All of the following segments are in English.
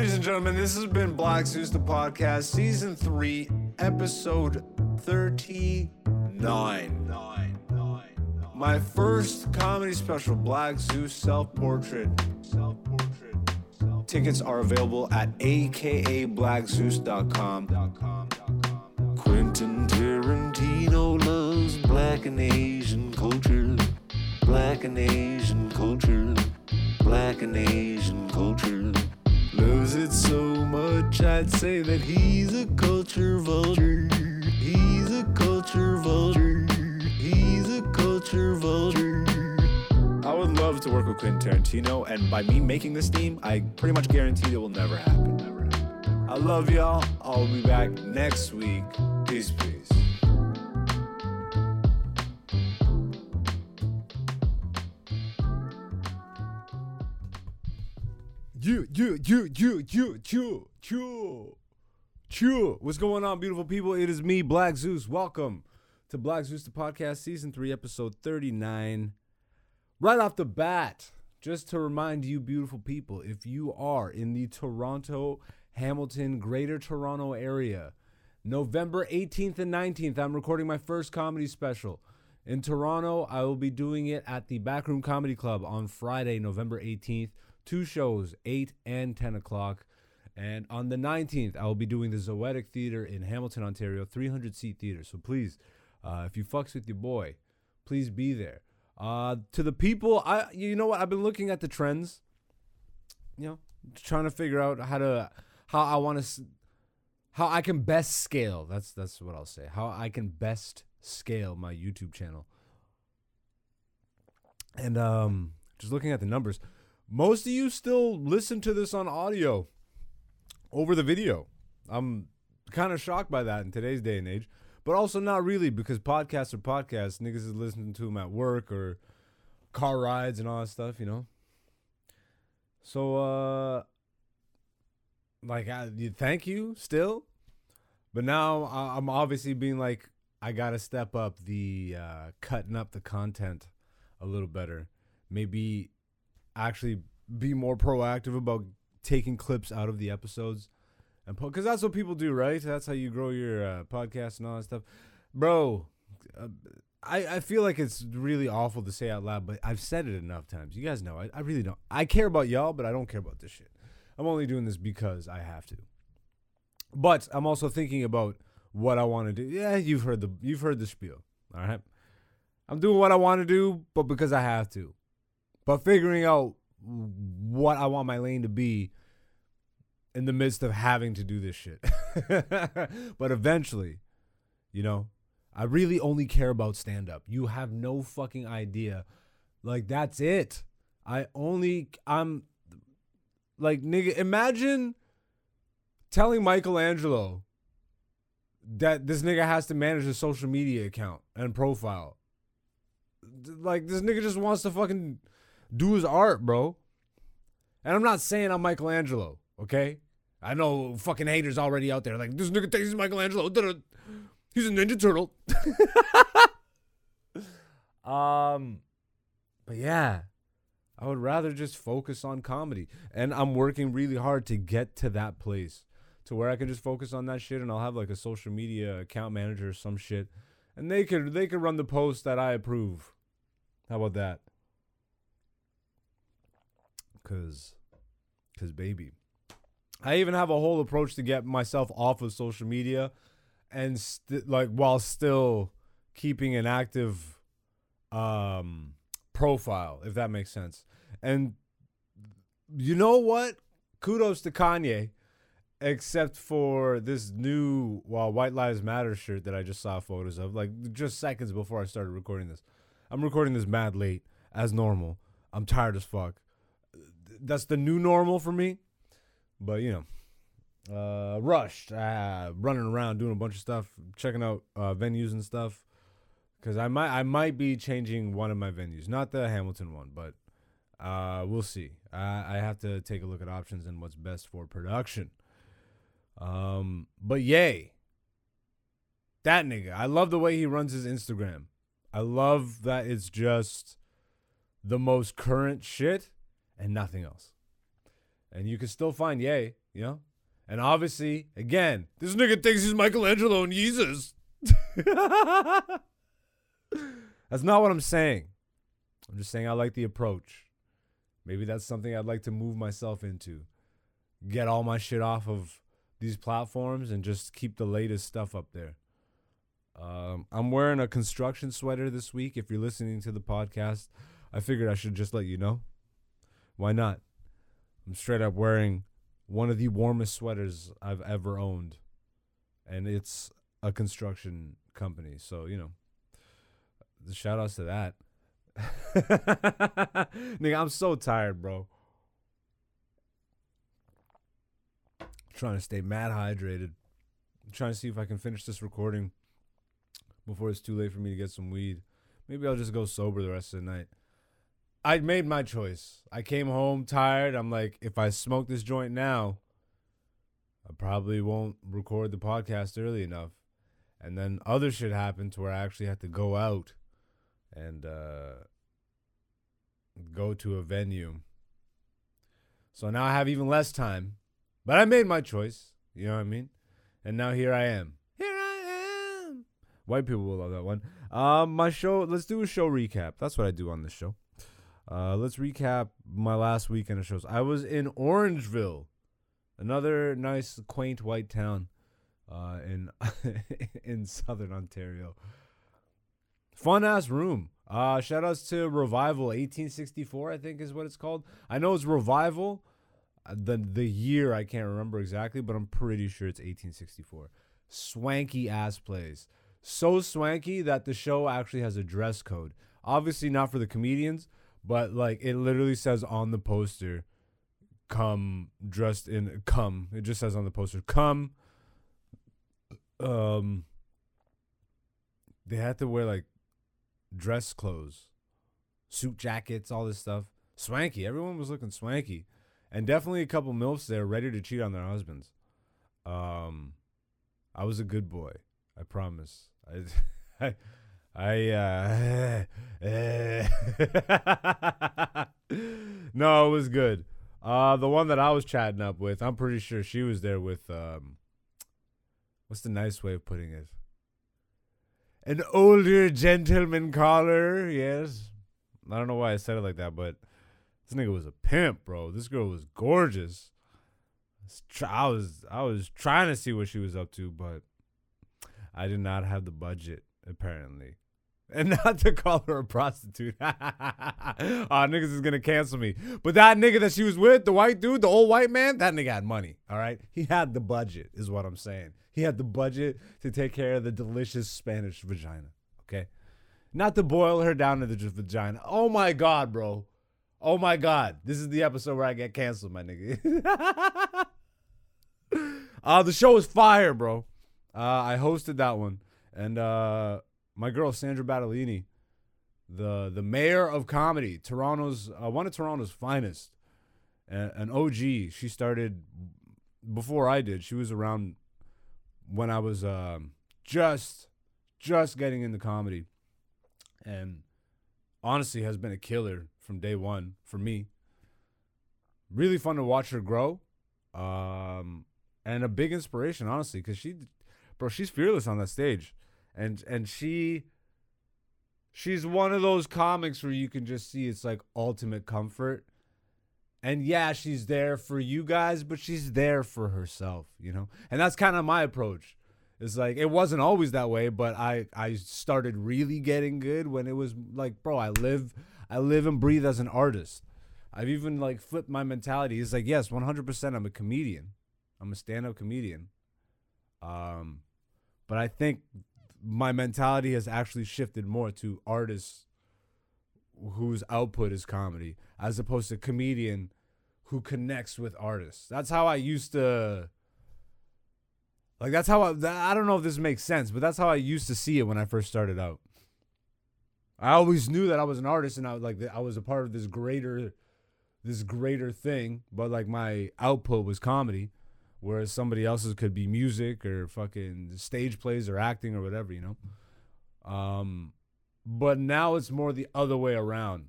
Ladies and gentlemen, this has been Black Zeus the Podcast, Season 3, Episode 39. My first comedy special, Black Zeus Self Portrait. Self Portrait. Tickets are available at akablackzeus.com. Quentin Tarantino loves black and Asian culture. Black and Asian culture. Black and Asian culture. Loves it so much, I'd say that he's a culture vulture. He's a culture vulture. He's a culture vulture. I would love to work with Quentin Tarantino, and by me making this theme, I pretty much guarantee it will never happen. Never happen. I love y'all. I'll be back next week. Peace, peace. You, you, you, you, you, you, you. What's going on, beautiful people? It is me, Black Zeus. Welcome to Black Zeus the Podcast, Season 3, Episode 39. Right off the bat, just to remind you, beautiful people, if you are in the Toronto, Hamilton, Greater Toronto area, November 18th and 19th, I'm recording my first comedy special. In Toronto, I will be doing it at the Backroom Comedy Club on Friday, November 18th. Two shows, 8 and 10 o'clock. And on the 19th, I will be doing the Zoetic Theater in Hamilton, Ontario, 300 seat theater. So please, uh, if you fucks with your boy, please be there. Uh, to the people, I you know what? I've been looking at the trends. You know, trying to figure out how to how I want to how I can best scale. That's that's what I'll say. How I can best scale my YouTube channel. And um, just looking at the numbers, most of you still listen to this on audio over the video. I'm kind of shocked by that in today's day and age, but also not really because podcasts are podcasts. Niggas is listening to them at work or car rides and all that stuff, you know. So, uh, like, I, thank you still, but now I'm obviously being like, I gotta step up the uh, cutting up the content a little better. Maybe actually be more proactive about taking clips out of the episodes and because that's what people do, right? That's how you grow your uh, podcast and all that stuff, bro. Uh, I I feel like it's really awful to say out loud, but I've said it enough times. You guys know I, I really don't. I care about y'all, but I don't care about this shit. I'm only doing this because I have to. But I'm also thinking about what I want to do. Yeah, you've heard the you've heard the spiel. All right. I'm doing what I want to do, but because I have to. But figuring out what I want my lane to be in the midst of having to do this shit. but eventually, you know, I really only care about stand up. You have no fucking idea. Like that's it. I only I'm like nigga imagine telling Michelangelo that this nigga has to manage a social media account and profile. Like this nigga just wants to fucking do his art, bro. And I'm not saying I'm Michelangelo, okay? I know fucking haters already out there like this nigga thinks he's Michelangelo. He's a Ninja Turtle. um, but yeah, I would rather just focus on comedy, and I'm working really hard to get to that place, to where I can just focus on that shit, and I'll have like a social media account manager or some shit, and they could they could run the posts that I approve. How about that? Cause, cause baby, I even have a whole approach to get myself off of social media, and st- like while still keeping an active um profile, if that makes sense. And you know what? Kudos to Kanye, except for this new well White Lives Matter shirt that I just saw photos of, like just seconds before I started recording this. I'm recording this mad late, as normal. I'm tired as fuck. That's the new normal for me. But you know, uh, rushed, uh, running around doing a bunch of stuff, checking out uh, venues and stuff. Cause I might, I might be changing one of my venues, not the Hamilton one, but uh, we'll see. I, I have to take a look at options and what's best for production. Um, but yay, that nigga. I love the way he runs his Instagram. I love that it's just the most current shit and nothing else. and you can still find Ye, you know. And obviously, again, this nigga thinks he's Michelangelo and Jesus. that's not what I'm saying. I'm just saying I like the approach. Maybe that's something I'd like to move myself into. Get all my shit off of these platforms and just keep the latest stuff up there. Um, I'm wearing a construction sweater this week. If you're listening to the podcast, I figured I should just let you know. Why not? I'm straight up wearing one of the warmest sweaters I've ever owned. And it's a construction company. So, you know, the shout outs to that. Nigga, I'm so tired, bro. trying to stay mad hydrated. I'm trying to see if I can finish this recording before it's too late for me to get some weed. Maybe I'll just go sober the rest of the night. I made my choice. I came home tired. I'm like, if I smoke this joint now, I probably won't record the podcast early enough. And then other shit happened to where I actually had to go out and uh, go to a venue. So now I have even less time but I made my choice. You know what I mean? And now here I am. Here I am. White people will love that one. Um, my show. Let's do a show recap. That's what I do on this show. Uh, let's recap my last weekend of shows. I was in Orangeville, another nice, quaint white town, uh, in in southern Ontario. Fun ass room. Uh, shout outs to Revival 1864, I think is what it's called. I know it's Revival uh, the the year I can't remember exactly, but I'm pretty sure it's 1864. Swanky ass place. So swanky that the show actually has a dress code. Obviously not for the comedians, but like it literally says on the poster come dressed in come. It just says on the poster come um they had to wear like dress clothes, suit jackets, all this stuff. Swanky. Everyone was looking swanky and definitely a couple milfs there ready to cheat on their husbands. Um, I was a good boy. I promise. I, I, I uh, no, it was good. Uh, the one that I was chatting up with, I'm pretty sure she was there with um, what's the nice way of putting it? An older gentleman caller, yes. I don't know why I said it like that, but this nigga was a pimp, bro. This girl was gorgeous. I was I was trying to see what she was up to, but I did not have the budget apparently. And not to call her a prostitute. oh, niggas is gonna cancel me. But that nigga that she was with, the white dude, the old white man, that nigga had money. All right, he had the budget, is what I'm saying. He had the budget to take care of the delicious Spanish vagina. Okay, not to boil her down to the vagina. Oh my god, bro. Oh my god, this is the episode where I get canceled, my nigga. uh, the show is fire, bro. Uh, I hosted that one, and uh, my girl Sandra Battaglini, the the mayor of comedy, Toronto's uh, one of Toronto's finest, an OG. She started before I did. She was around when I was um, just just getting into comedy, and honestly has been a killer from day one for me. Really fun to watch her grow, um, and a big inspiration, honestly, because she, bro, she's fearless on that stage, and and she, she's one of those comics where you can just see it's like ultimate comfort. And yeah, she's there for you guys, but she's there for herself, you know? And that's kind of my approach. It's like it wasn't always that way, but I I started really getting good when it was like, bro, I live I live and breathe as an artist. I've even like flipped my mentality. It's like, yes, 100% I'm a comedian. I'm a stand-up comedian. Um but I think my mentality has actually shifted more to artists whose output is comedy as opposed to comedian who connects with artists. That's how I used to like that's how I I don't know if this makes sense, but that's how I used to see it when I first started out. I always knew that I was an artist and I was like I was a part of this greater this greater thing, but like my output was comedy, whereas somebody else's could be music or fucking stage plays or acting or whatever, you know. Um, but now it's more the other way around.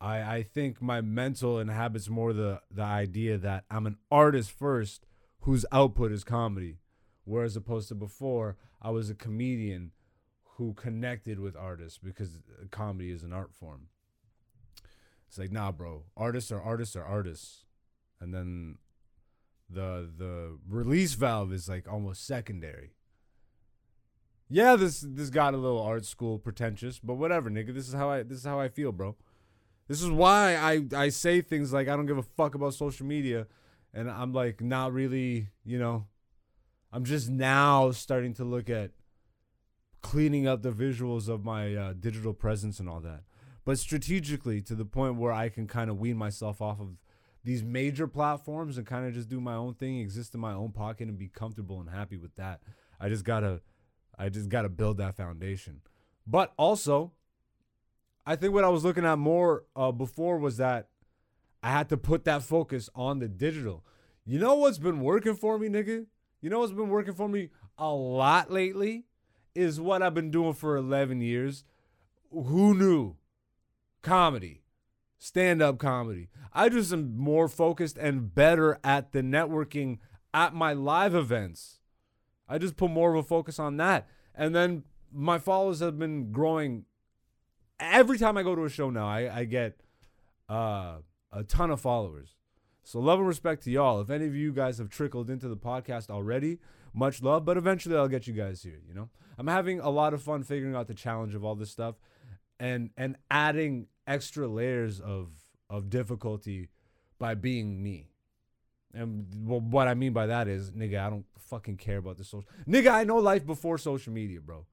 I I think my mental inhabits more the the idea that I'm an artist first whose output is comedy, whereas opposed to before I was a comedian who connected with artists because comedy is an art form. It's like, nah, bro. Artists are artists are artists, and then the the release valve is like almost secondary. Yeah, this this got a little art school pretentious, but whatever, nigga. This is how I this is how I feel, bro. This is why I I say things like I don't give a fuck about social media, and I'm like not really, you know, I'm just now starting to look at cleaning up the visuals of my uh, digital presence and all that, but strategically to the point where I can kind of wean myself off of these major platforms and kind of just do my own thing, exist in my own pocket, and be comfortable and happy with that. I just gotta I just got to build that foundation. But also, I think what I was looking at more uh, before was that I had to put that focus on the digital. You know what's been working for me, nigga? You know what's been working for me a lot lately is what I've been doing for 11 years. Who knew? Comedy, stand up comedy. I just am more focused and better at the networking at my live events I just put more of a focus on that. And then my followers have been growing. Every time I go to a show now, I, I get uh, a ton of followers. So love and respect to y'all. If any of you guys have trickled into the podcast already, much love. But eventually I'll get you guys here, you know? I'm having a lot of fun figuring out the challenge of all this stuff and and adding extra layers of of difficulty by being me. And what I mean by that is, nigga, I don't fucking care about the social. Nigga, I know life before social media, bro.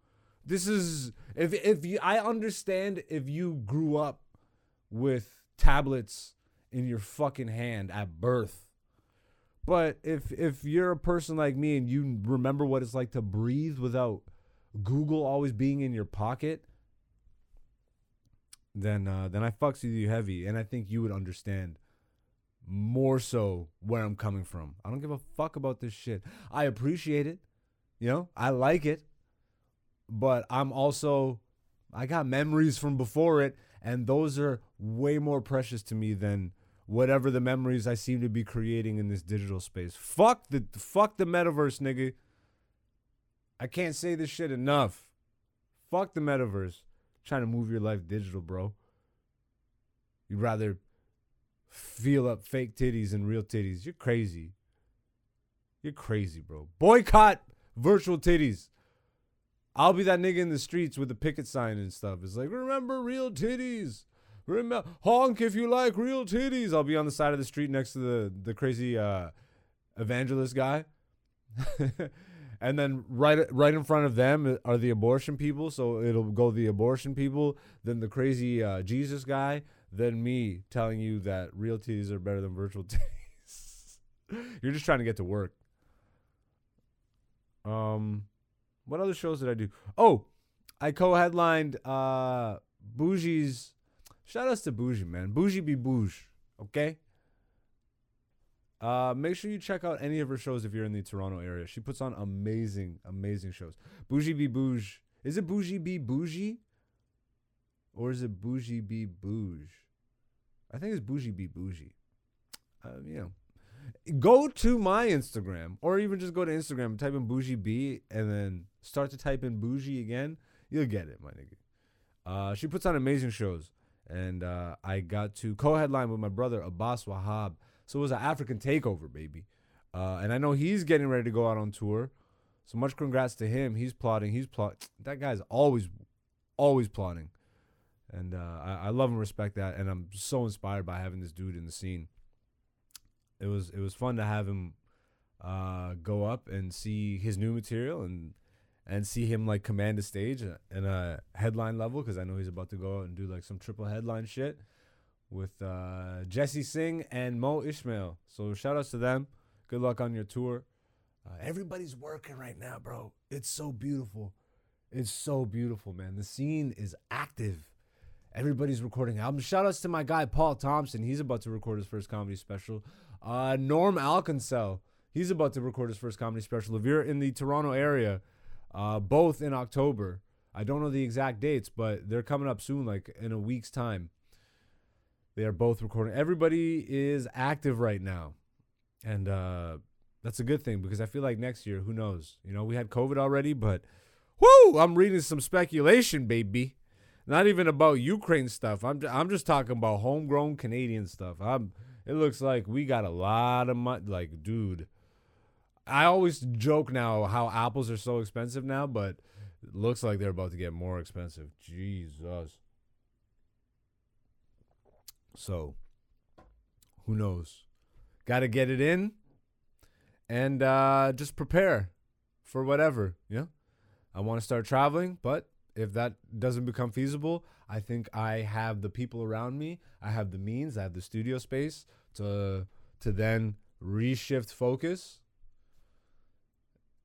This is if if you I understand if you grew up with tablets in your fucking hand at birth. But if if you're a person like me and you remember what it's like to breathe without Google always being in your pocket, then uh, then I fucks with you heavy, and I think you would understand more so where I'm coming from. I don't give a fuck about this shit. I appreciate it. You know, I like it. But I'm also I got memories from before it and those are way more precious to me than whatever the memories I seem to be creating in this digital space. Fuck the fuck the metaverse, nigga. I can't say this shit enough. Fuck the metaverse. Trying to move your life digital, bro. You'd rather feel up fake titties and real titties. You're crazy. You're crazy, bro. Boycott virtual titties. I'll be that nigga in the streets with the picket sign and stuff. It's like, remember real titties. Remember honk if you like real titties. I'll be on the side of the street next to the the crazy uh, evangelist guy. and then right right in front of them are the abortion people, so it'll go the abortion people, then the crazy uh, Jesus guy, then me telling you that real titties are better than virtual titties. You're just trying to get to work. Um, what other shows did I do? Oh, I co-headlined uh Bougie's. Shout outs to Bougie, man. Bougie be bouge, okay? Uh, make sure you check out any of her shows if you're in the Toronto area. She puts on amazing, amazing shows. Bougie be bouge. Is it Bougie be bougie? Or is it Bougie be bouge? I think it's Bougie Be Bougie. Um, you know, go to my Instagram or even just go to Instagram and type in Bougie B and then start to type in Bougie again. You'll get it, my nigga. Uh, she puts on amazing shows. And uh, I got to co headline with my brother, Abbas Wahab. So it was an African takeover, baby. Uh, and I know he's getting ready to go out on tour. So much congrats to him. He's plotting. He's plot. That guy's always, always plotting and uh, I, I love and respect that, and I'm so inspired by having this dude in the scene. It was it was fun to have him uh, go up and see his new material and and see him like command the stage in a headline level because I know he's about to go out and do like some triple headline shit with uh, Jesse Singh and Mo Ishmael. So shout outs to them. Good luck on your tour. Uh, everybody's working right now, bro. It's so beautiful. It's so beautiful, man. The scene is active. Everybody's recording albums. Shout outs to my guy Paul Thompson. He's about to record his first comedy special. Uh, Norm Alkinsell. He's about to record his first comedy special. If you're in the Toronto area, uh, both in October. I don't know the exact dates, but they're coming up soon, like in a week's time. They are both recording. Everybody is active right now. And uh that's a good thing because I feel like next year, who knows? You know, we had COVID already, but whoo, I'm reading some speculation, baby. Not even about Ukraine stuff. I'm I'm just talking about homegrown Canadian stuff. I'm it looks like we got a lot of money like dude. I always joke now how apples are so expensive now, but looks like they're about to get more expensive. Jesus. So, who knows? Got to get it in and uh, just prepare for whatever. Yeah. I want to start traveling, but if that doesn't become feasible, I think I have the people around me, I have the means, I have the studio space to to then reshift focus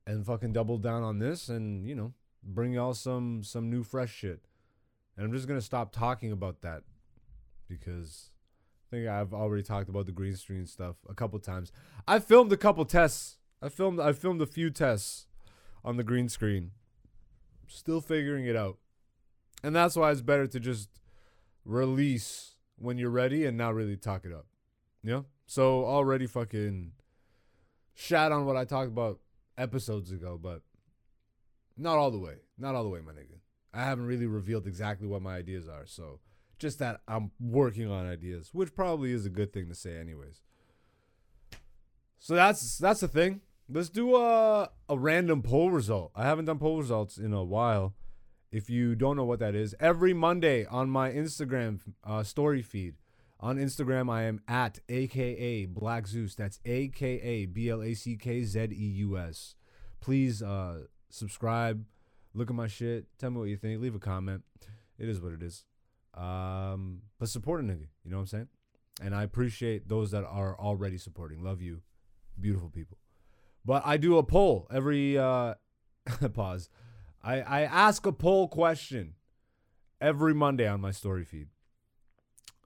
and fucking double down on this and, you know, bring y'all some some new fresh shit. And I'm just going to stop talking about that because I think I've already talked about the green screen stuff a couple times. I filmed a couple tests. I filmed I filmed a few tests on the green screen. Still figuring it out. And that's why it's better to just release when you're ready and not really talk it up. Yeah? So already fucking shat on what I talked about episodes ago, but not all the way. Not all the way, my nigga. I haven't really revealed exactly what my ideas are, so just that I'm working on ideas, which probably is a good thing to say, anyways. So that's that's the thing. Let's do a a random poll result. I haven't done poll results in a while. If you don't know what that is, every Monday on my Instagram uh, story feed, on Instagram I am at AKA Black Zeus. That's AKA B L A C K Z E U S. Please uh, subscribe, look at my shit, tell me what you think, leave a comment. It is what it is. Um, but support a nigga. You know what I'm saying? And I appreciate those that are already supporting. Love you, beautiful people. But I do a poll every uh, pause. I I ask a poll question every Monday on my story feed.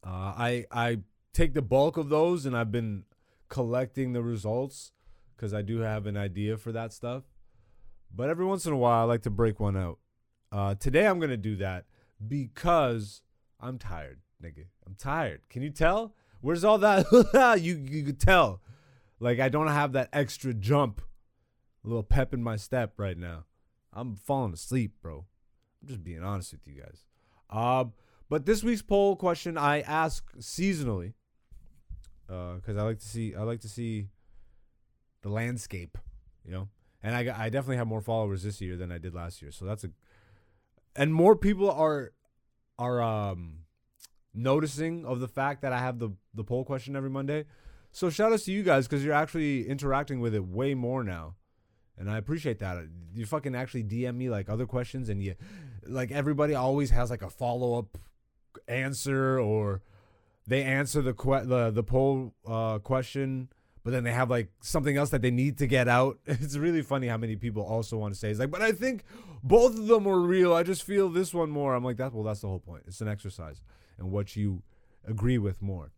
Uh, I I take the bulk of those, and I've been collecting the results because I do have an idea for that stuff. But every once in a while, I like to break one out. Uh, today, I'm gonna do that because I'm tired, nigga. I'm tired. Can you tell? Where's all that? you you could tell. Like I don't have that extra jump, a little pep in my step right now. I'm falling asleep, bro. I'm just being honest with you guys. Uh, but this week's poll question I ask seasonally, because uh, I like to see I like to see the landscape, you know. And I I definitely have more followers this year than I did last year, so that's a. And more people are are um noticing of the fact that I have the the poll question every Monday. So shout out to you guys because you're actually interacting with it way more now. And I appreciate that. You fucking actually DM me like other questions and you like everybody always has like a follow-up answer or they answer the que- the the poll uh, question but then they have like something else that they need to get out. It's really funny how many people also want to say it's like, but I think both of them were real. I just feel this one more. I'm like that. Well, that's the whole point. It's an exercise and what you agree with more.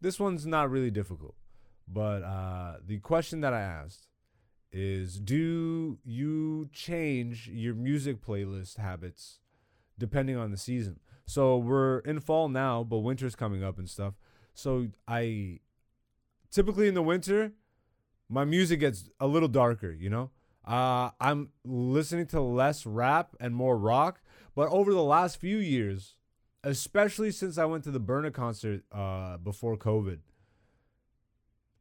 This one's not really difficult, but uh, the question that I asked is, do you change your music playlist habits depending on the season? So we're in fall now, but winter's coming up and stuff. So I typically in the winter, my music gets a little darker, you know? Uh, I'm listening to less rap and more rock. But over the last few years, especially since I went to the Burna concert uh, before COVID,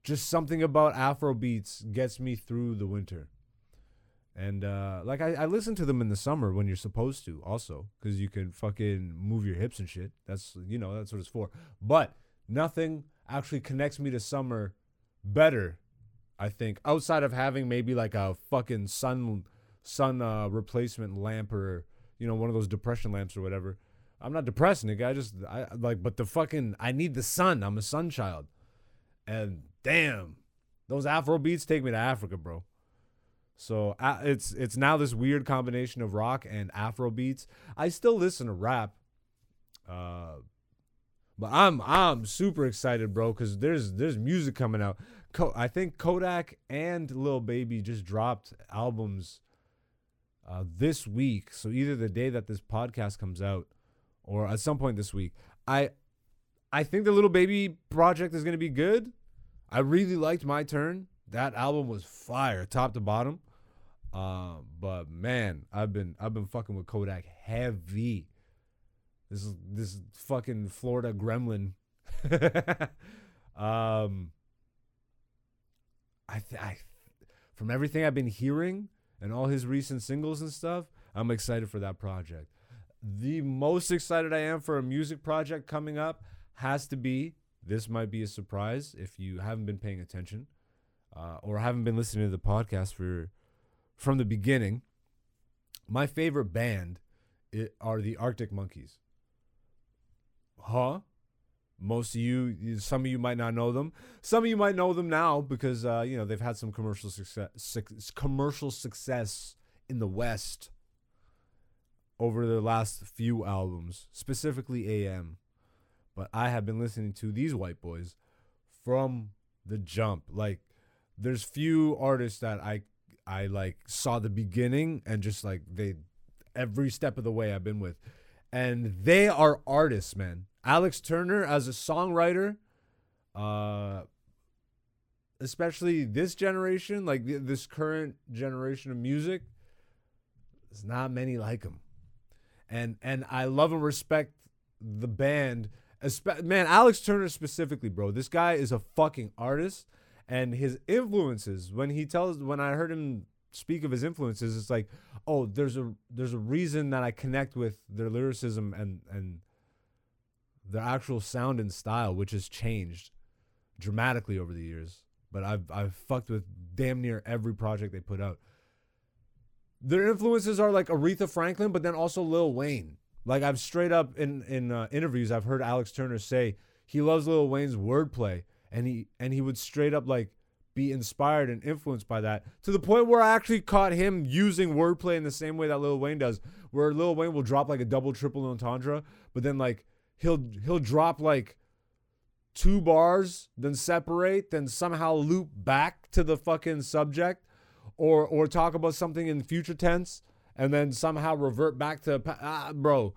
just something about Afro beats gets me through the winter. And uh, like I, I listen to them in the summer when you're supposed to, also because you can fucking move your hips and shit. That's you know that's what it's for. But nothing actually connects me to summer better, I think, outside of having maybe like a fucking sun sun uh, replacement lamp or you know one of those depression lamps or whatever. I'm not depressed, nigga. I just I like, but the fucking I need the sun. I'm a sun child, and damn, those Afro beats take me to Africa, bro. So uh, it's it's now this weird combination of rock and Afro beats. I still listen to rap, uh, but I'm I'm super excited, bro, because there's there's music coming out. I think Kodak and Lil Baby just dropped albums uh, this week. So either the day that this podcast comes out, or at some point this week. I I think the Lil Baby project is gonna be good. I really liked my turn. That album was fire, top to bottom. Um, but man, I've been I've been fucking with Kodak heavy. This is this fucking Florida gremlin. um, I, th- I from everything I've been hearing and all his recent singles and stuff, I'm excited for that project. The most excited I am for a music project coming up has to be this might be a surprise if you haven't been paying attention uh, or haven't been listening to the podcast for from the beginning. My favorite band it, are the Arctic Monkeys. Huh? Most of you, some of you might not know them. Some of you might know them now because uh, you know they've had some commercial success, commercial success in the West over the last few albums, specifically AM. But I have been listening to these white boys from the jump. Like, there's few artists that I I like saw the beginning and just like they every step of the way I've been with, and they are artists, man. Alex Turner as a songwriter, uh, especially this generation, like th- this current generation of music, there's not many like him, and and I love and respect the band. Espe- man, Alex Turner specifically, bro. This guy is a fucking artist, and his influences. When he tells, when I heard him speak of his influences, it's like, oh, there's a there's a reason that I connect with their lyricism and and their actual sound and style, which has changed dramatically over the years. But I've I've fucked with damn near every project they put out. Their influences are like Aretha Franklin, but then also Lil Wayne. Like I've straight up in in uh, interviews, I've heard Alex Turner say he loves Lil Wayne's wordplay, and he and he would straight up like be inspired and influenced by that to the point where I actually caught him using wordplay in the same way that Lil Wayne does, where Lil Wayne will drop like a double triple entendre, but then like he'll he'll drop like two bars, then separate, then somehow loop back to the fucking subject, or or talk about something in future tense, and then somehow revert back to ah, bro.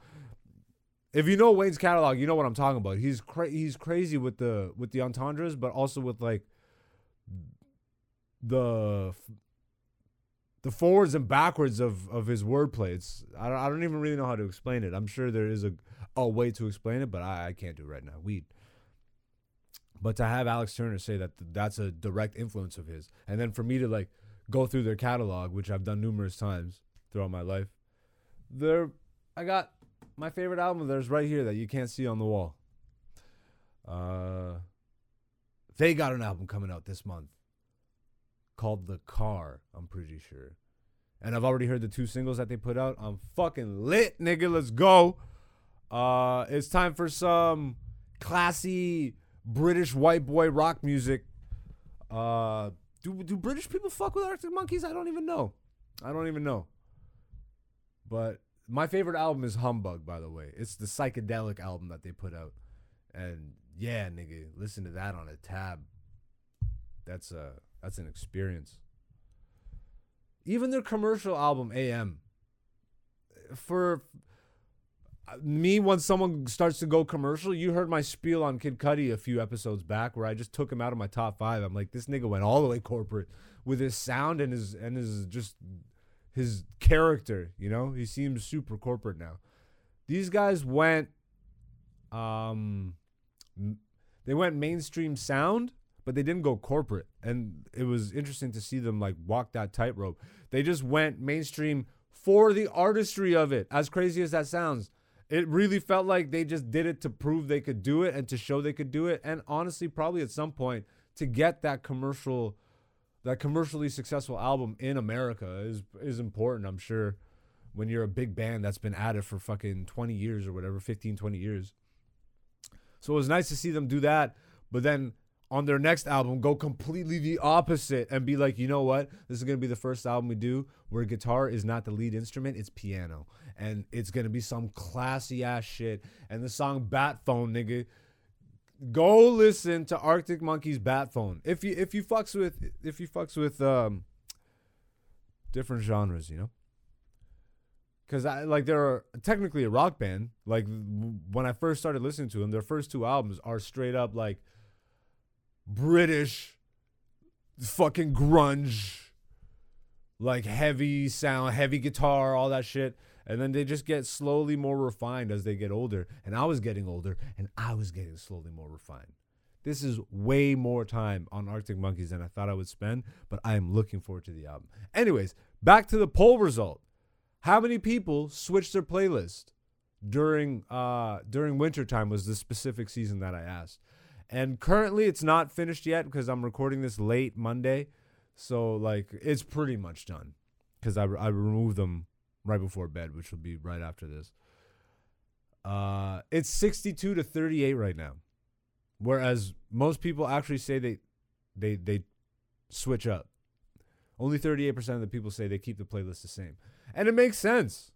If you know Wayne's catalog, you know what I'm talking about. He's cra- he's crazy with the with the entendres, but also with like the the forwards and backwards of of his wordplay. It's I don't, I don't even really know how to explain it. I'm sure there is a a way to explain it, but I, I can't do it right now. Weed. But to have Alex Turner say that that's a direct influence of his, and then for me to like go through their catalog, which I've done numerous times throughout my life, there I got my favorite album There's right here that you can't see on the wall. Uh, they got an album coming out this month called The Car. I'm pretty sure, and I've already heard the two singles that they put out. I'm fucking lit, nigga. Let's go. Uh, it's time for some classy British white boy rock music. Uh, do do British people fuck with Arctic Monkeys? I don't even know. I don't even know. But my favorite album is Humbug, by the way. It's the psychedelic album that they put out. And yeah, nigga, listen to that on a tab. That's a that's an experience. Even their commercial album AM for me when someone starts to go commercial, you heard my spiel on Kid Cudi a few episodes back where I just took him out of my top five. I'm like, this nigga went all the way corporate with his sound and his and his just his character, you know? He seems super corporate now. These guys went um they went mainstream sound, but they didn't go corporate. And it was interesting to see them like walk that tightrope. They just went mainstream for the artistry of it. As crazy as that sounds it really felt like they just did it to prove they could do it and to show they could do it. And honestly, probably at some point to get that commercial, that commercially successful album in America is is important. I'm sure when you're a big band that's been at it for fucking 20 years or whatever, 15, 20 years. So it was nice to see them do that. But then on their next album go completely the opposite and be like, you know what? This is gonna be the first album we do where guitar is not the lead instrument, it's piano. And it's gonna be some classy ass shit. And the song Bat Phone, nigga. Go listen to Arctic Monkeys Bat Phone. If you if you fucks with if you fucks with um different genres, you know? because I like they're technically a rock band. Like when I first started listening to them, their first two albums are straight up like British, fucking grunge, like heavy sound, heavy guitar, all that shit. And then they just get slowly more refined as they get older. And I was getting older, and I was getting slowly more refined. This is way more time on Arctic Monkeys than I thought I would spend, but I am looking forward to the album. Anyways, back to the poll result. How many people switched their playlist during uh during wintertime was the specific season that I asked. And currently it's not finished yet because I'm recording this late Monday. So like it's pretty much done because I, I removed them right before bed, which will be right after this. Uh, it's 62 to 38 right now. Whereas most people actually say they they they switch up. Only 38% of the people say they keep the playlist the same. And it makes sense.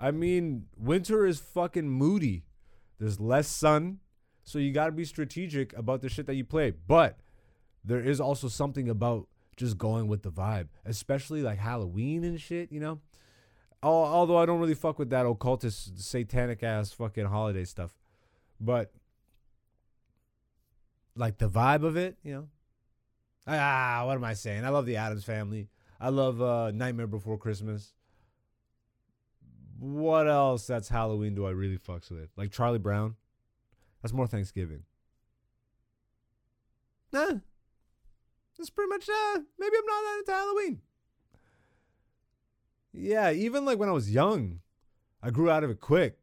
I mean, winter is fucking moody. There's less sun, so you got to be strategic about the shit that you play. But there is also something about just going with the vibe, especially like Halloween and shit, you know? Although I don't really fuck with that occultist, satanic ass fucking holiday stuff. But like the vibe of it, you know? Ah, what am I saying? I love the Addams Family. I love uh, Nightmare Before Christmas. What else that's Halloween do I really fucks with? Like Charlie Brown? That's more Thanksgiving. Nah. That's pretty much uh maybe I'm not that into Halloween. Yeah, even like when I was young, I grew out of it quick.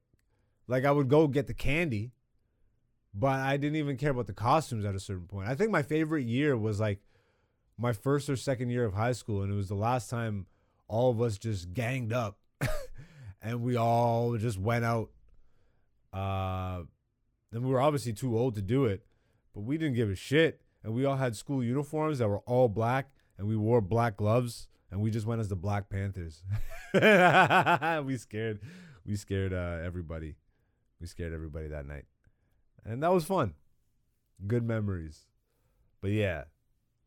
Like I would go get the candy, but I didn't even care about the costumes at a certain point. I think my favorite year was like my first or second year of high school, and it was the last time all of us just ganged up and we all just went out. Uh, and we were obviously too old to do it, but we didn't give a shit. And we all had school uniforms that were all black, and we wore black gloves, and we just went as the Black Panthers. we scared, we scared uh, everybody. We scared everybody that night, and that was fun. Good memories. But yeah,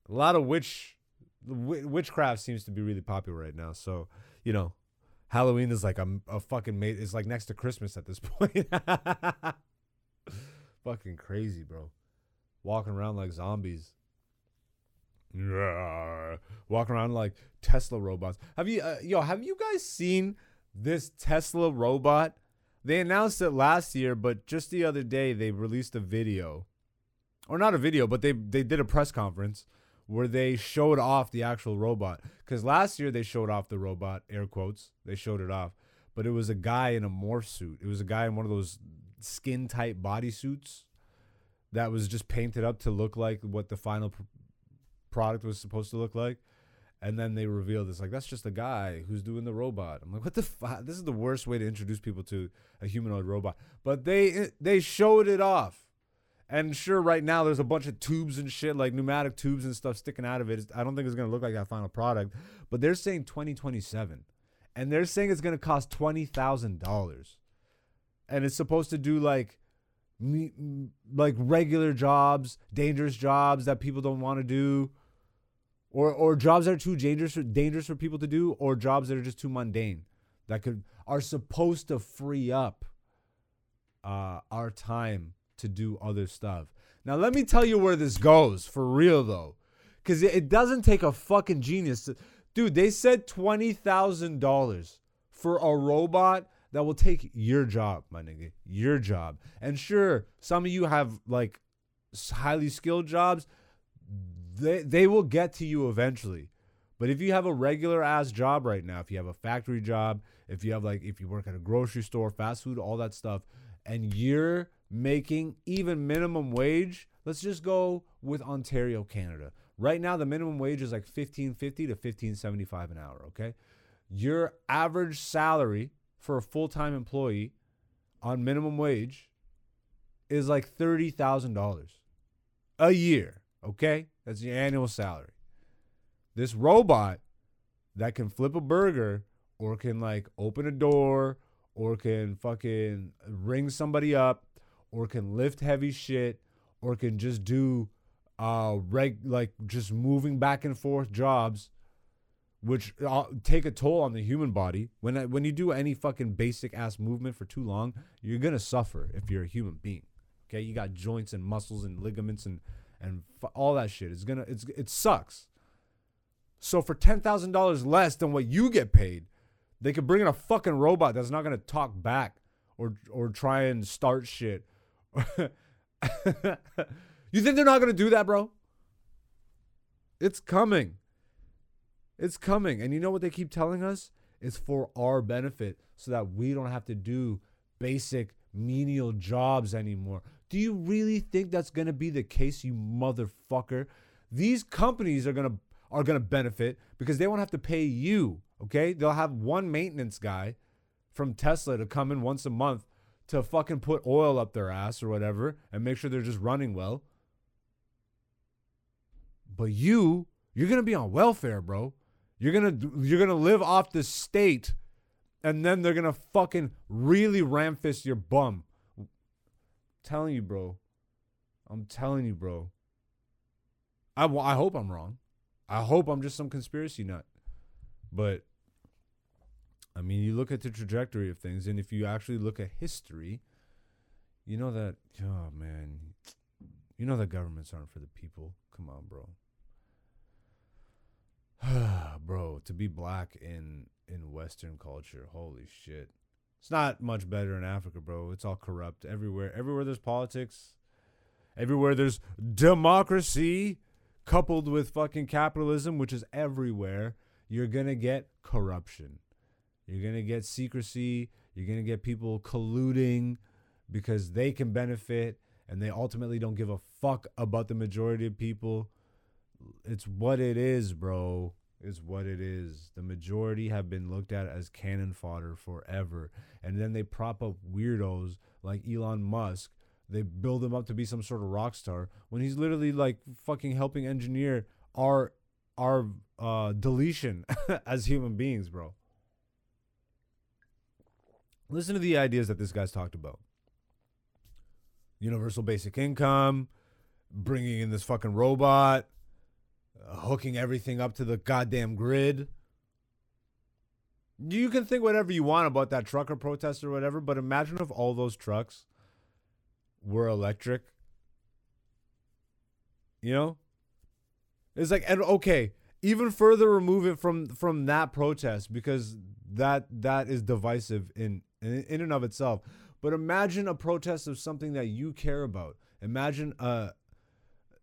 a lot of witch witchcraft seems to be really popular right now. So you know, Halloween is like a, a fucking mate. It's like next to Christmas at this point. Fucking crazy, bro. Walking around like zombies. Yeah. Walking around like Tesla robots. Have you, uh, yo, have you guys seen this Tesla robot? They announced it last year, but just the other day they released a video, or not a video, but they they did a press conference where they showed off the actual robot. Because last year they showed off the robot, air quotes, they showed it off, but it was a guy in a morph suit. It was a guy in one of those skin tight bodysuits that was just painted up to look like what the final pr- product was supposed to look like. And then they revealed this like that's just a guy who's doing the robot. I'm like, what the fuck? This is the worst way to introduce people to a humanoid robot. But they eh, they showed it off, and sure, right now there's a bunch of tubes and shit like pneumatic tubes and stuff sticking out of it. I don't think it's gonna look like that final product. But they're saying 2027, and they're saying it's gonna cost twenty thousand dollars, and it's supposed to do like like regular jobs, dangerous jobs that people don't want to do, or or jobs that are too dangerous for, dangerous for people to do, or jobs that are just too mundane that could are supposed to free up uh, our time to do other stuff. Now let me tell you where this goes for real though, because it, it doesn't take a fucking genius. To, dude, they said twenty thousand dollars for a robot that will take your job, my nigga, your job. And sure, some of you have like highly skilled jobs. They they will get to you eventually. But if you have a regular ass job right now, if you have a factory job, if you have like if you work at a grocery store, fast food, all that stuff, and you're making even minimum wage, let's just go with Ontario, Canada. Right now the minimum wage is like 1550 to 1575 an hour, okay? Your average salary for a full-time employee on minimum wage is like $30,000 a year, okay? That's your annual salary. This robot that can flip a burger or can like open a door or can fucking ring somebody up or can lift heavy shit or can just do uh reg like just moving back and forth jobs which uh, take a toll on the human body. When when you do any fucking basic ass movement for too long, you're gonna suffer if you're a human being. Okay, you got joints and muscles and ligaments and and fu- all that shit. It's gonna it's it sucks. So for ten thousand dollars less than what you get paid, they could bring in a fucking robot that's not gonna talk back or or try and start shit. you think they're not gonna do that, bro? It's coming. It's coming. And you know what they keep telling us? It's for our benefit so that we don't have to do basic menial jobs anymore. Do you really think that's going to be the case, you motherfucker? These companies are going to are going to benefit because they won't have to pay you, okay? They'll have one maintenance guy from Tesla to come in once a month to fucking put oil up their ass or whatever and make sure they're just running well. But you, you're gonna be on welfare, bro. You're gonna you're gonna live off the state, and then they're gonna fucking really ram fist your bum. I'm telling you, bro. I'm telling you, bro. I, I hope I'm wrong. I hope I'm just some conspiracy nut. But I mean, you look at the trajectory of things, and if you actually look at history, you know that oh man, you know that governments aren't for the people. Come on, bro. bro, to be black in in Western culture, holy shit. It's not much better in Africa, bro. It's all corrupt everywhere. Everywhere there's politics, everywhere there's democracy coupled with fucking capitalism, which is everywhere, you're gonna get corruption. You're gonna get secrecy. You're gonna get people colluding because they can benefit and they ultimately don't give a fuck about the majority of people. It's what it is, bro. It's what it is. The majority have been looked at as cannon fodder forever. And then they prop up weirdos like Elon Musk. They build him up to be some sort of rock star when he's literally like fucking helping engineer our our uh deletion as human beings, bro. Listen to the ideas that this guy's talked about. Universal basic income, bringing in this fucking robot, hooking everything up to the goddamn grid. You can think whatever you want about that trucker protest or whatever, but imagine if all those trucks were electric. You know? It's like and okay, even further remove it from from that protest because that that is divisive in in, in and of itself. But imagine a protest of something that you care about. Imagine uh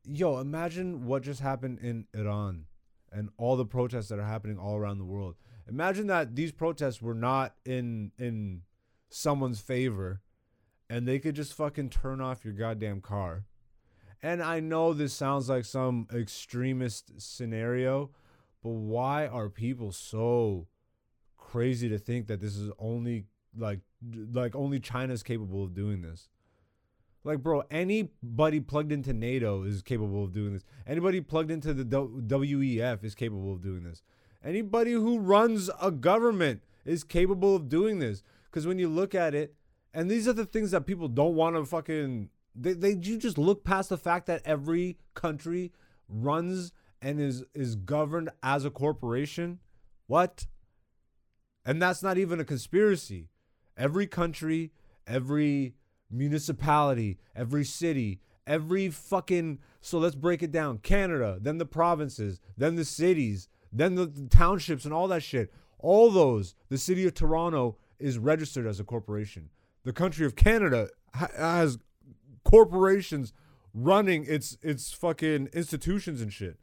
yo, imagine what just happened in Iran and all the protests that are happening all around the world. Imagine that these protests were not in in someone's favor and they could just fucking turn off your goddamn car. And I know this sounds like some extremist scenario, but why are people so crazy to think that this is only like like only China's capable of doing this? Like, bro, anybody plugged into NATO is capable of doing this. Anybody plugged into the WEF is capable of doing this. Anybody who runs a government is capable of doing this. Because when you look at it, and these are the things that people don't want to fucking. They, they you just look past the fact that every country runs and is is governed as a corporation. What? And that's not even a conspiracy. Every country, every municipality, every city, every fucking so let's break it down. Canada, then the provinces, then the cities, then the townships and all that shit. All those, the city of Toronto is registered as a corporation. The country of Canada ha- has corporations running its its fucking institutions and shit.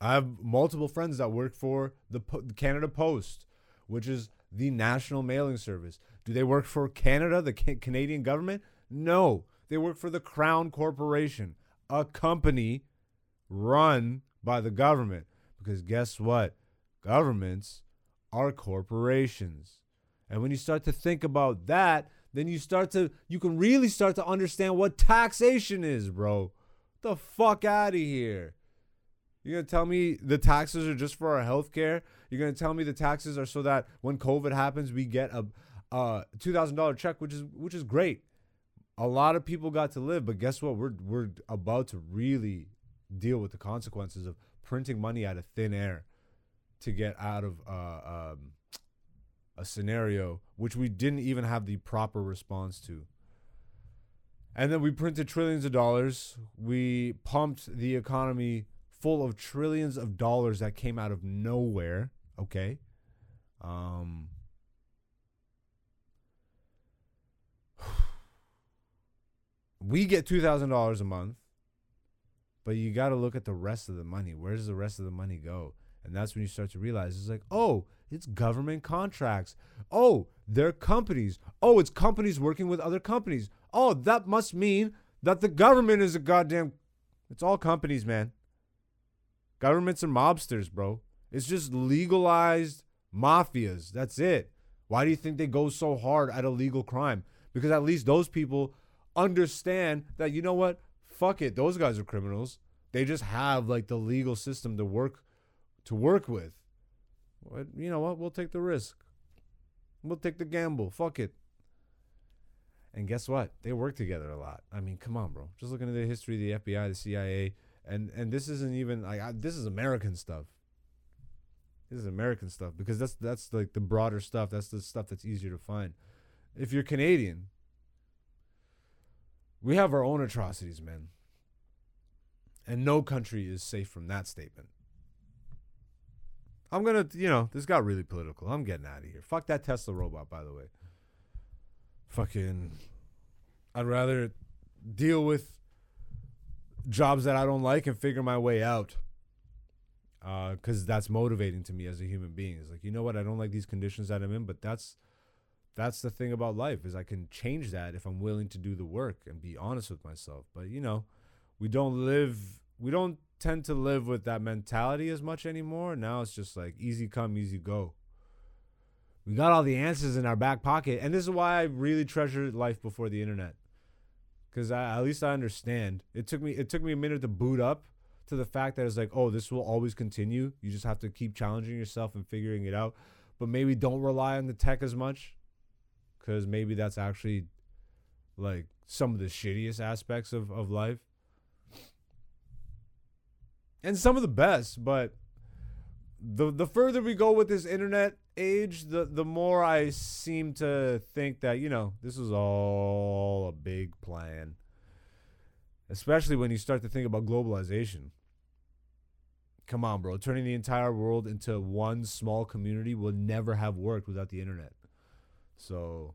I have multiple friends that work for the Canada Post, which is the national mailing service. Do they work for Canada, the ca- Canadian government? No, they work for the Crown Corporation, a company run by the government. Because guess what? Governments are corporations. And when you start to think about that, then you start to you can really start to understand what taxation is, bro. The fuck out of here. You're gonna tell me the taxes are just for our health care? You're gonna tell me the taxes are so that when COVID happens, we get a uh two thousand dollar check, which is which is great. A lot of people got to live, but guess what? We're we're about to really deal with the consequences of printing money out of thin air. to get out of uh, um, a scenario which we didn't even have the proper response to. And then we printed trillions of dollars. We pumped the economy full of trillions of dollars that came out of nowhere. Okay. Um, we get $2,000 a month, but you got to look at the rest of the money. Where does the rest of the money go? And that's when you start to realize it's like, oh, it's government contracts. Oh, they're companies. Oh, it's companies working with other companies. Oh, that must mean that the government is a goddamn. It's all companies, man. Governments are mobsters, bro. It's just legalized mafias. That's it. Why do you think they go so hard at illegal crime? Because at least those people understand that, you know what? Fuck it. Those guys are criminals. They just have like the legal system to work to work with. But you know what? We'll take the risk. We'll take the gamble. Fuck it. And guess what? They work together a lot. I mean, come on, bro. Just looking at the history of the FBI, the CIA, and and this isn't even like I, this is American stuff. This is American stuff because that's that's like the broader stuff. That's the stuff that's easier to find. If you're Canadian, we have our own atrocities, man. And no country is safe from that statement. I'm gonna, you know, this got really political. I'm getting out of here. Fuck that Tesla robot, by the way. Fucking, I'd rather deal with jobs that I don't like and figure my way out. Uh, cause that's motivating to me as a human being. It's like, you know what? I don't like these conditions that I'm in, but that's, that's the thing about life is I can change that if I'm willing to do the work and be honest with myself. But you know, we don't live, we don't tend to live with that mentality as much anymore. Now it's just like easy come, easy go. We got all the answers in our back pocket, and this is why I really treasure life before the internet. Because at least I understand. It took me it took me a minute to boot up to the fact that it's like, oh, this will always continue. You just have to keep challenging yourself and figuring it out. But maybe don't rely on the tech as much, because maybe that's actually like some of the shittiest aspects of, of life and some of the best, but the the further we go with this internet age, the the more I seem to think that, you know, this is all a big plan. Especially when you start to think about globalization. Come on, bro. Turning the entire world into one small community will never have worked without the internet. So,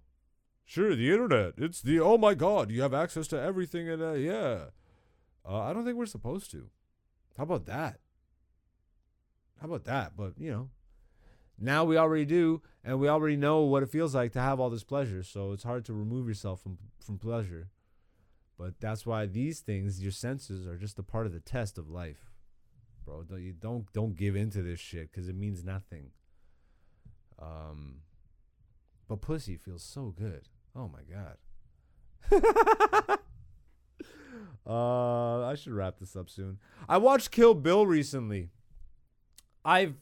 sure, the internet. It's the oh my god, you have access to everything and uh, yeah. Uh, I don't think we're supposed to. How about that? How about that? But, you know, now we already do, and we already know what it feels like to have all this pleasure. So it's hard to remove yourself from, from pleasure. But that's why these things, your senses, are just a part of the test of life, bro. Don't you don't don't give into this shit because it means nothing. Um, but pussy feels so good. Oh my god. Uh, I should wrap this up soon. I watched Kill Bill recently. I've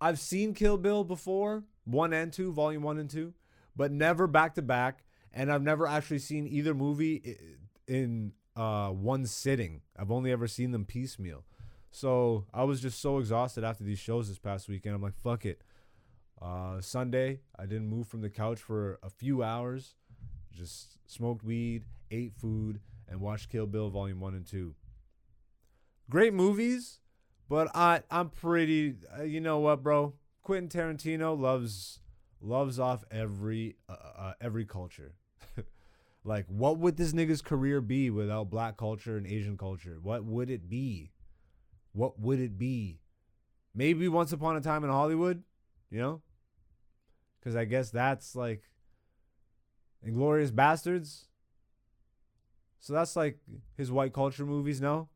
I've seen Kill Bill before, one and two, volume one and two, but never back to back. And I've never actually seen either movie in uh, one sitting. I've only ever seen them piecemeal. So I was just so exhausted after these shows this past weekend. I'm like, fuck it. Uh, Sunday, I didn't move from the couch for a few hours. Just smoked weed, ate food, and watched Kill Bill Volume 1 and 2. Great movies, but I I'm pretty uh, you know what, bro? Quentin Tarantino loves loves off every uh, uh, every culture. like what would this nigga's career be without black culture and Asian culture? What would it be? What would it be? Maybe once upon a time in Hollywood, you know? Cuz I guess that's like Inglourious Basterds. so that's like his white culture movies no?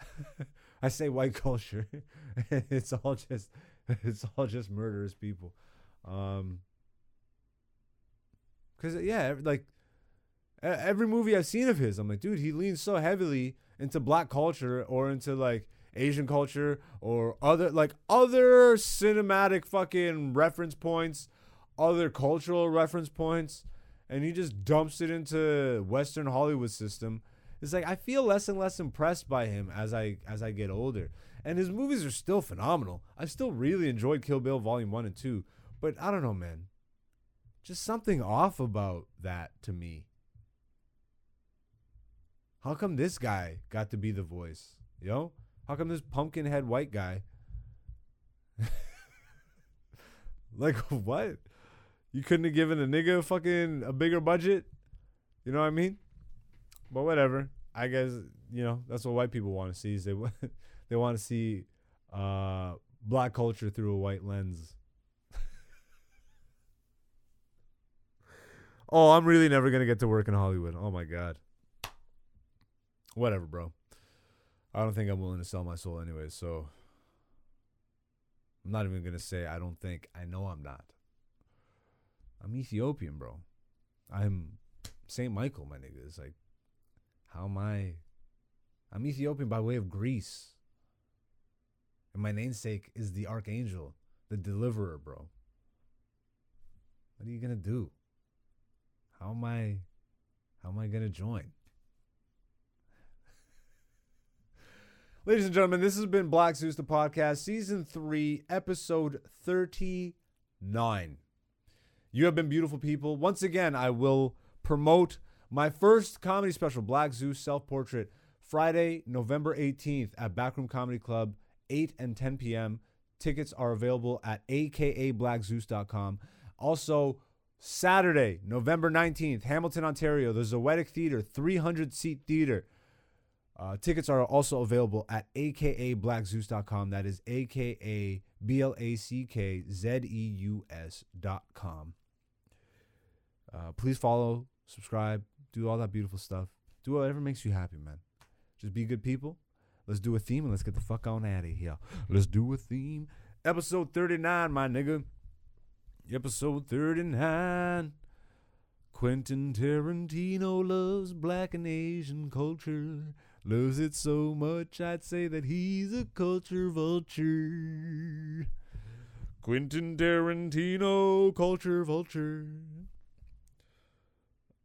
I say white culture. it's all just it's all just murderous people. Um cuz yeah, like every movie I've seen of his, I'm like, dude, he leans so heavily into black culture or into like Asian culture or other like other cinematic fucking reference points, other cultural reference points and he just dumps it into Western Hollywood system. It's like I feel less and less impressed by him as I as I get older. And his movies are still phenomenal. I still really enjoyed Kill Bill Volume 1 and 2. But I don't know, man. Just something off about that to me. How come this guy got to be the voice? Yo? How come this pumpkin head white guy? like, what? You couldn't have given a nigga fucking a bigger budget? You know what I mean? But whatever. I guess you know that's what white people want to see. Is they they want to see uh, black culture through a white lens. oh, I'm really never gonna get to work in Hollywood. Oh my god. Whatever, bro. I don't think I'm willing to sell my soul anyway. So I'm not even gonna say I don't think. I know I'm not. I'm Ethiopian, bro. I'm Saint Michael, my nigga. It's like, how am I? I'm Ethiopian by way of Greece. And my namesake is the archangel, the deliverer, bro. What are you gonna do? How am I how am I gonna join? Ladies and gentlemen, this has been Black Zeus the Podcast, Season 3, Episode 39. You have been beautiful people. Once again, I will promote my first comedy special, Black Zeus Self Portrait, Friday, November 18th at Backroom Comedy Club, 8 and 10 p.m. Tickets are available at akablackzeus.com. Also, Saturday, November 19th, Hamilton, Ontario, the Zoetic Theater, 300 seat theater. Uh, tickets are also available at akablackzeus.com. That is A K A B L A C K Z E U S.com. Uh, please follow, subscribe, do all that beautiful stuff. Do whatever makes you happy, man. Just be good people. Let's do a theme and let's get the fuck on out of here. Let's do a theme. Episode 39, my nigga. Episode 39. Quentin Tarantino loves black and Asian culture. Loves it so much, I'd say that he's a culture vulture. Quentin Tarantino, culture vulture.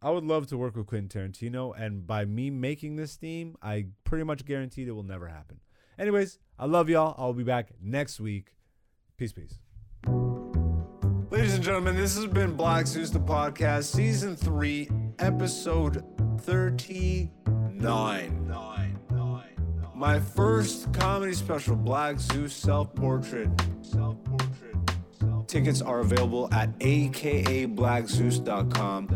I would love to work with Quentin Tarantino, and by me making this theme, I pretty much guaranteed it will never happen. Anyways, I love y'all. I'll be back next week. Peace, peace. Ladies and gentlemen, this has been Black Zeus the Podcast, Season 3, Episode 39. My first comedy special, Black Zeus Self Portrait. Self Portrait. Tickets are available at akablackzeus.com.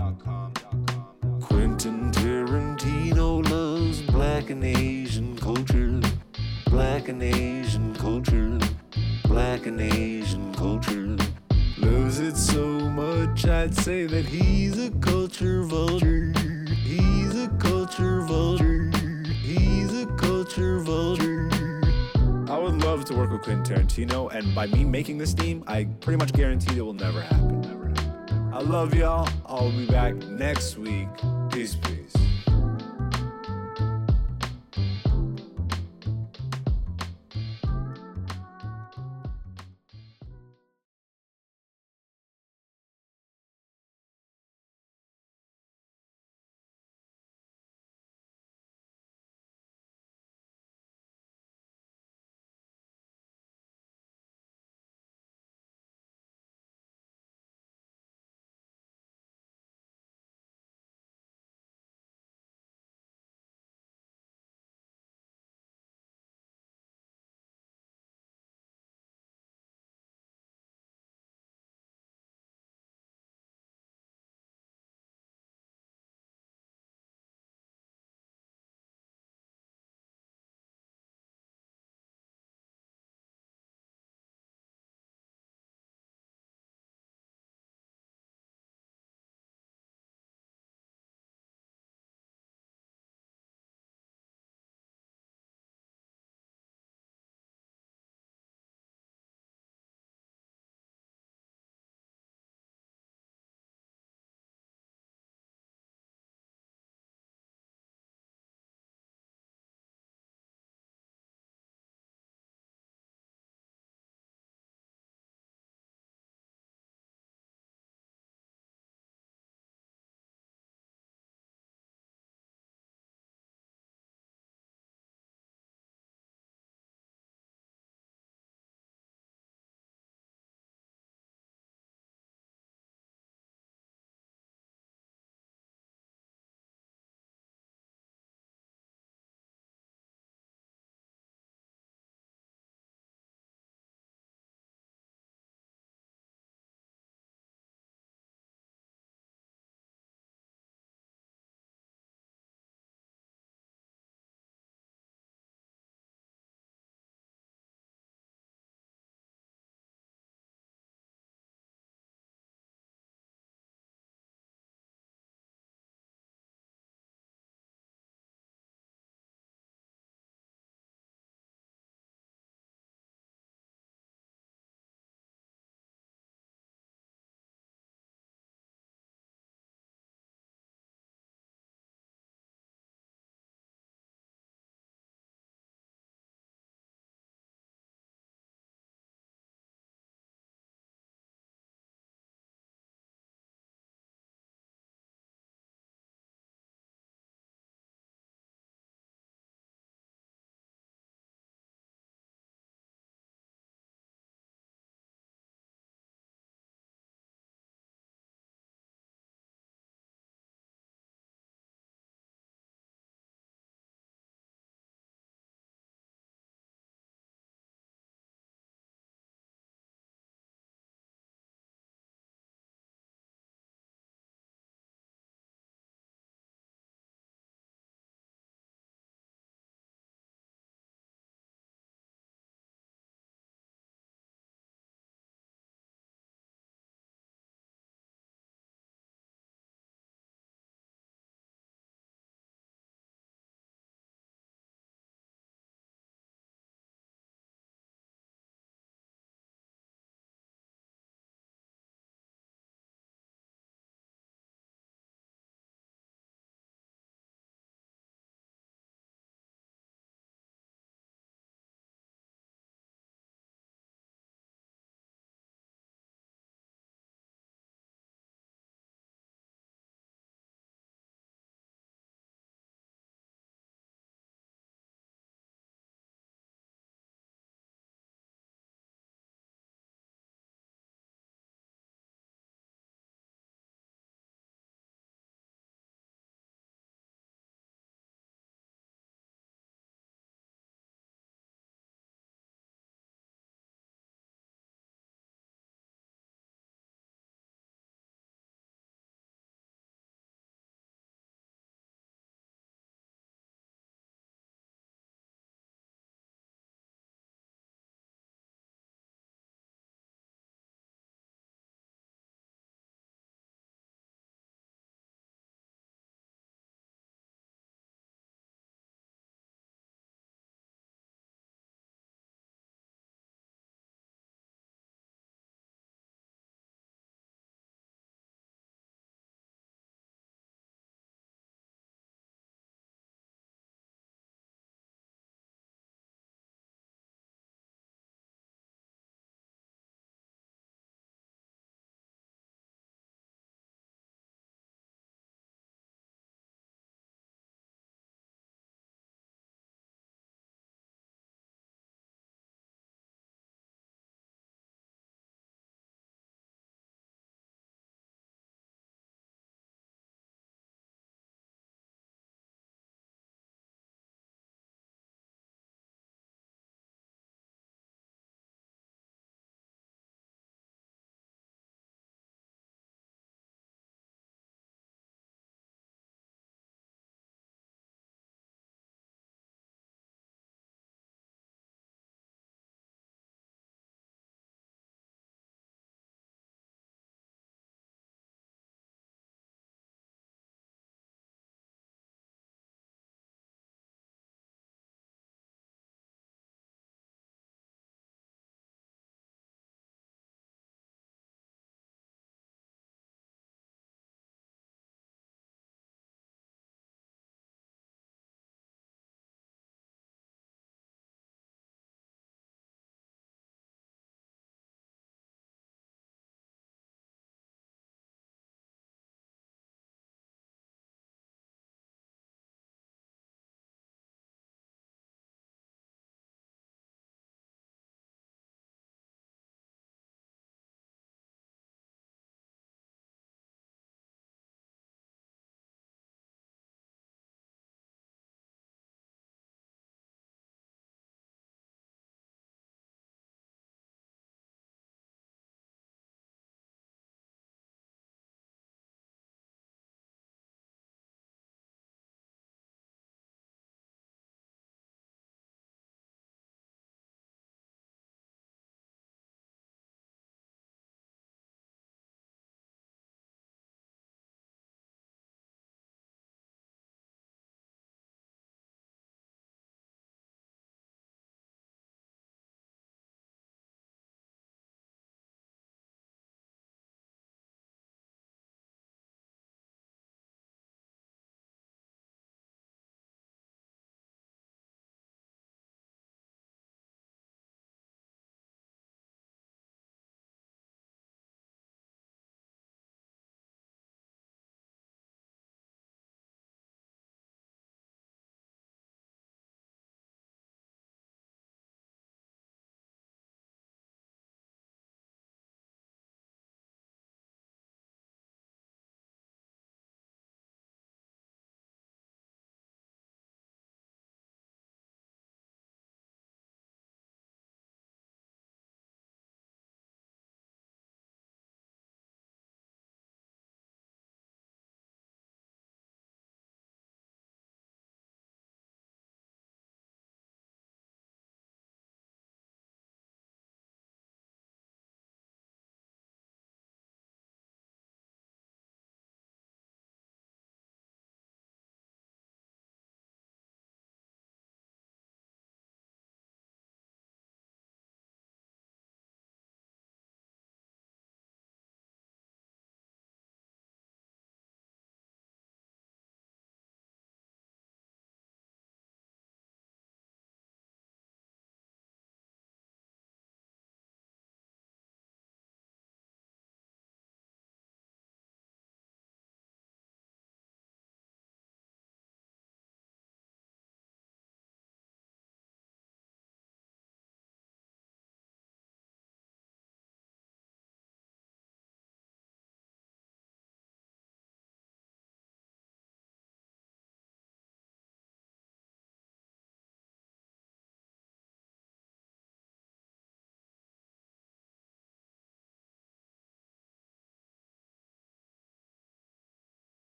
Quentin Tarantino loves black and Asian culture. Black and Asian culture. Black and Asian culture. Loves it so much, I'd say that he's a culture vulture. He's a culture vulture. He's a culture vulture. I would love to work with Quentin Tarantino, and by me making this theme, I pretty much guarantee it will never happen. Never happen. I love y'all. I'll be back next week. Peace, peace.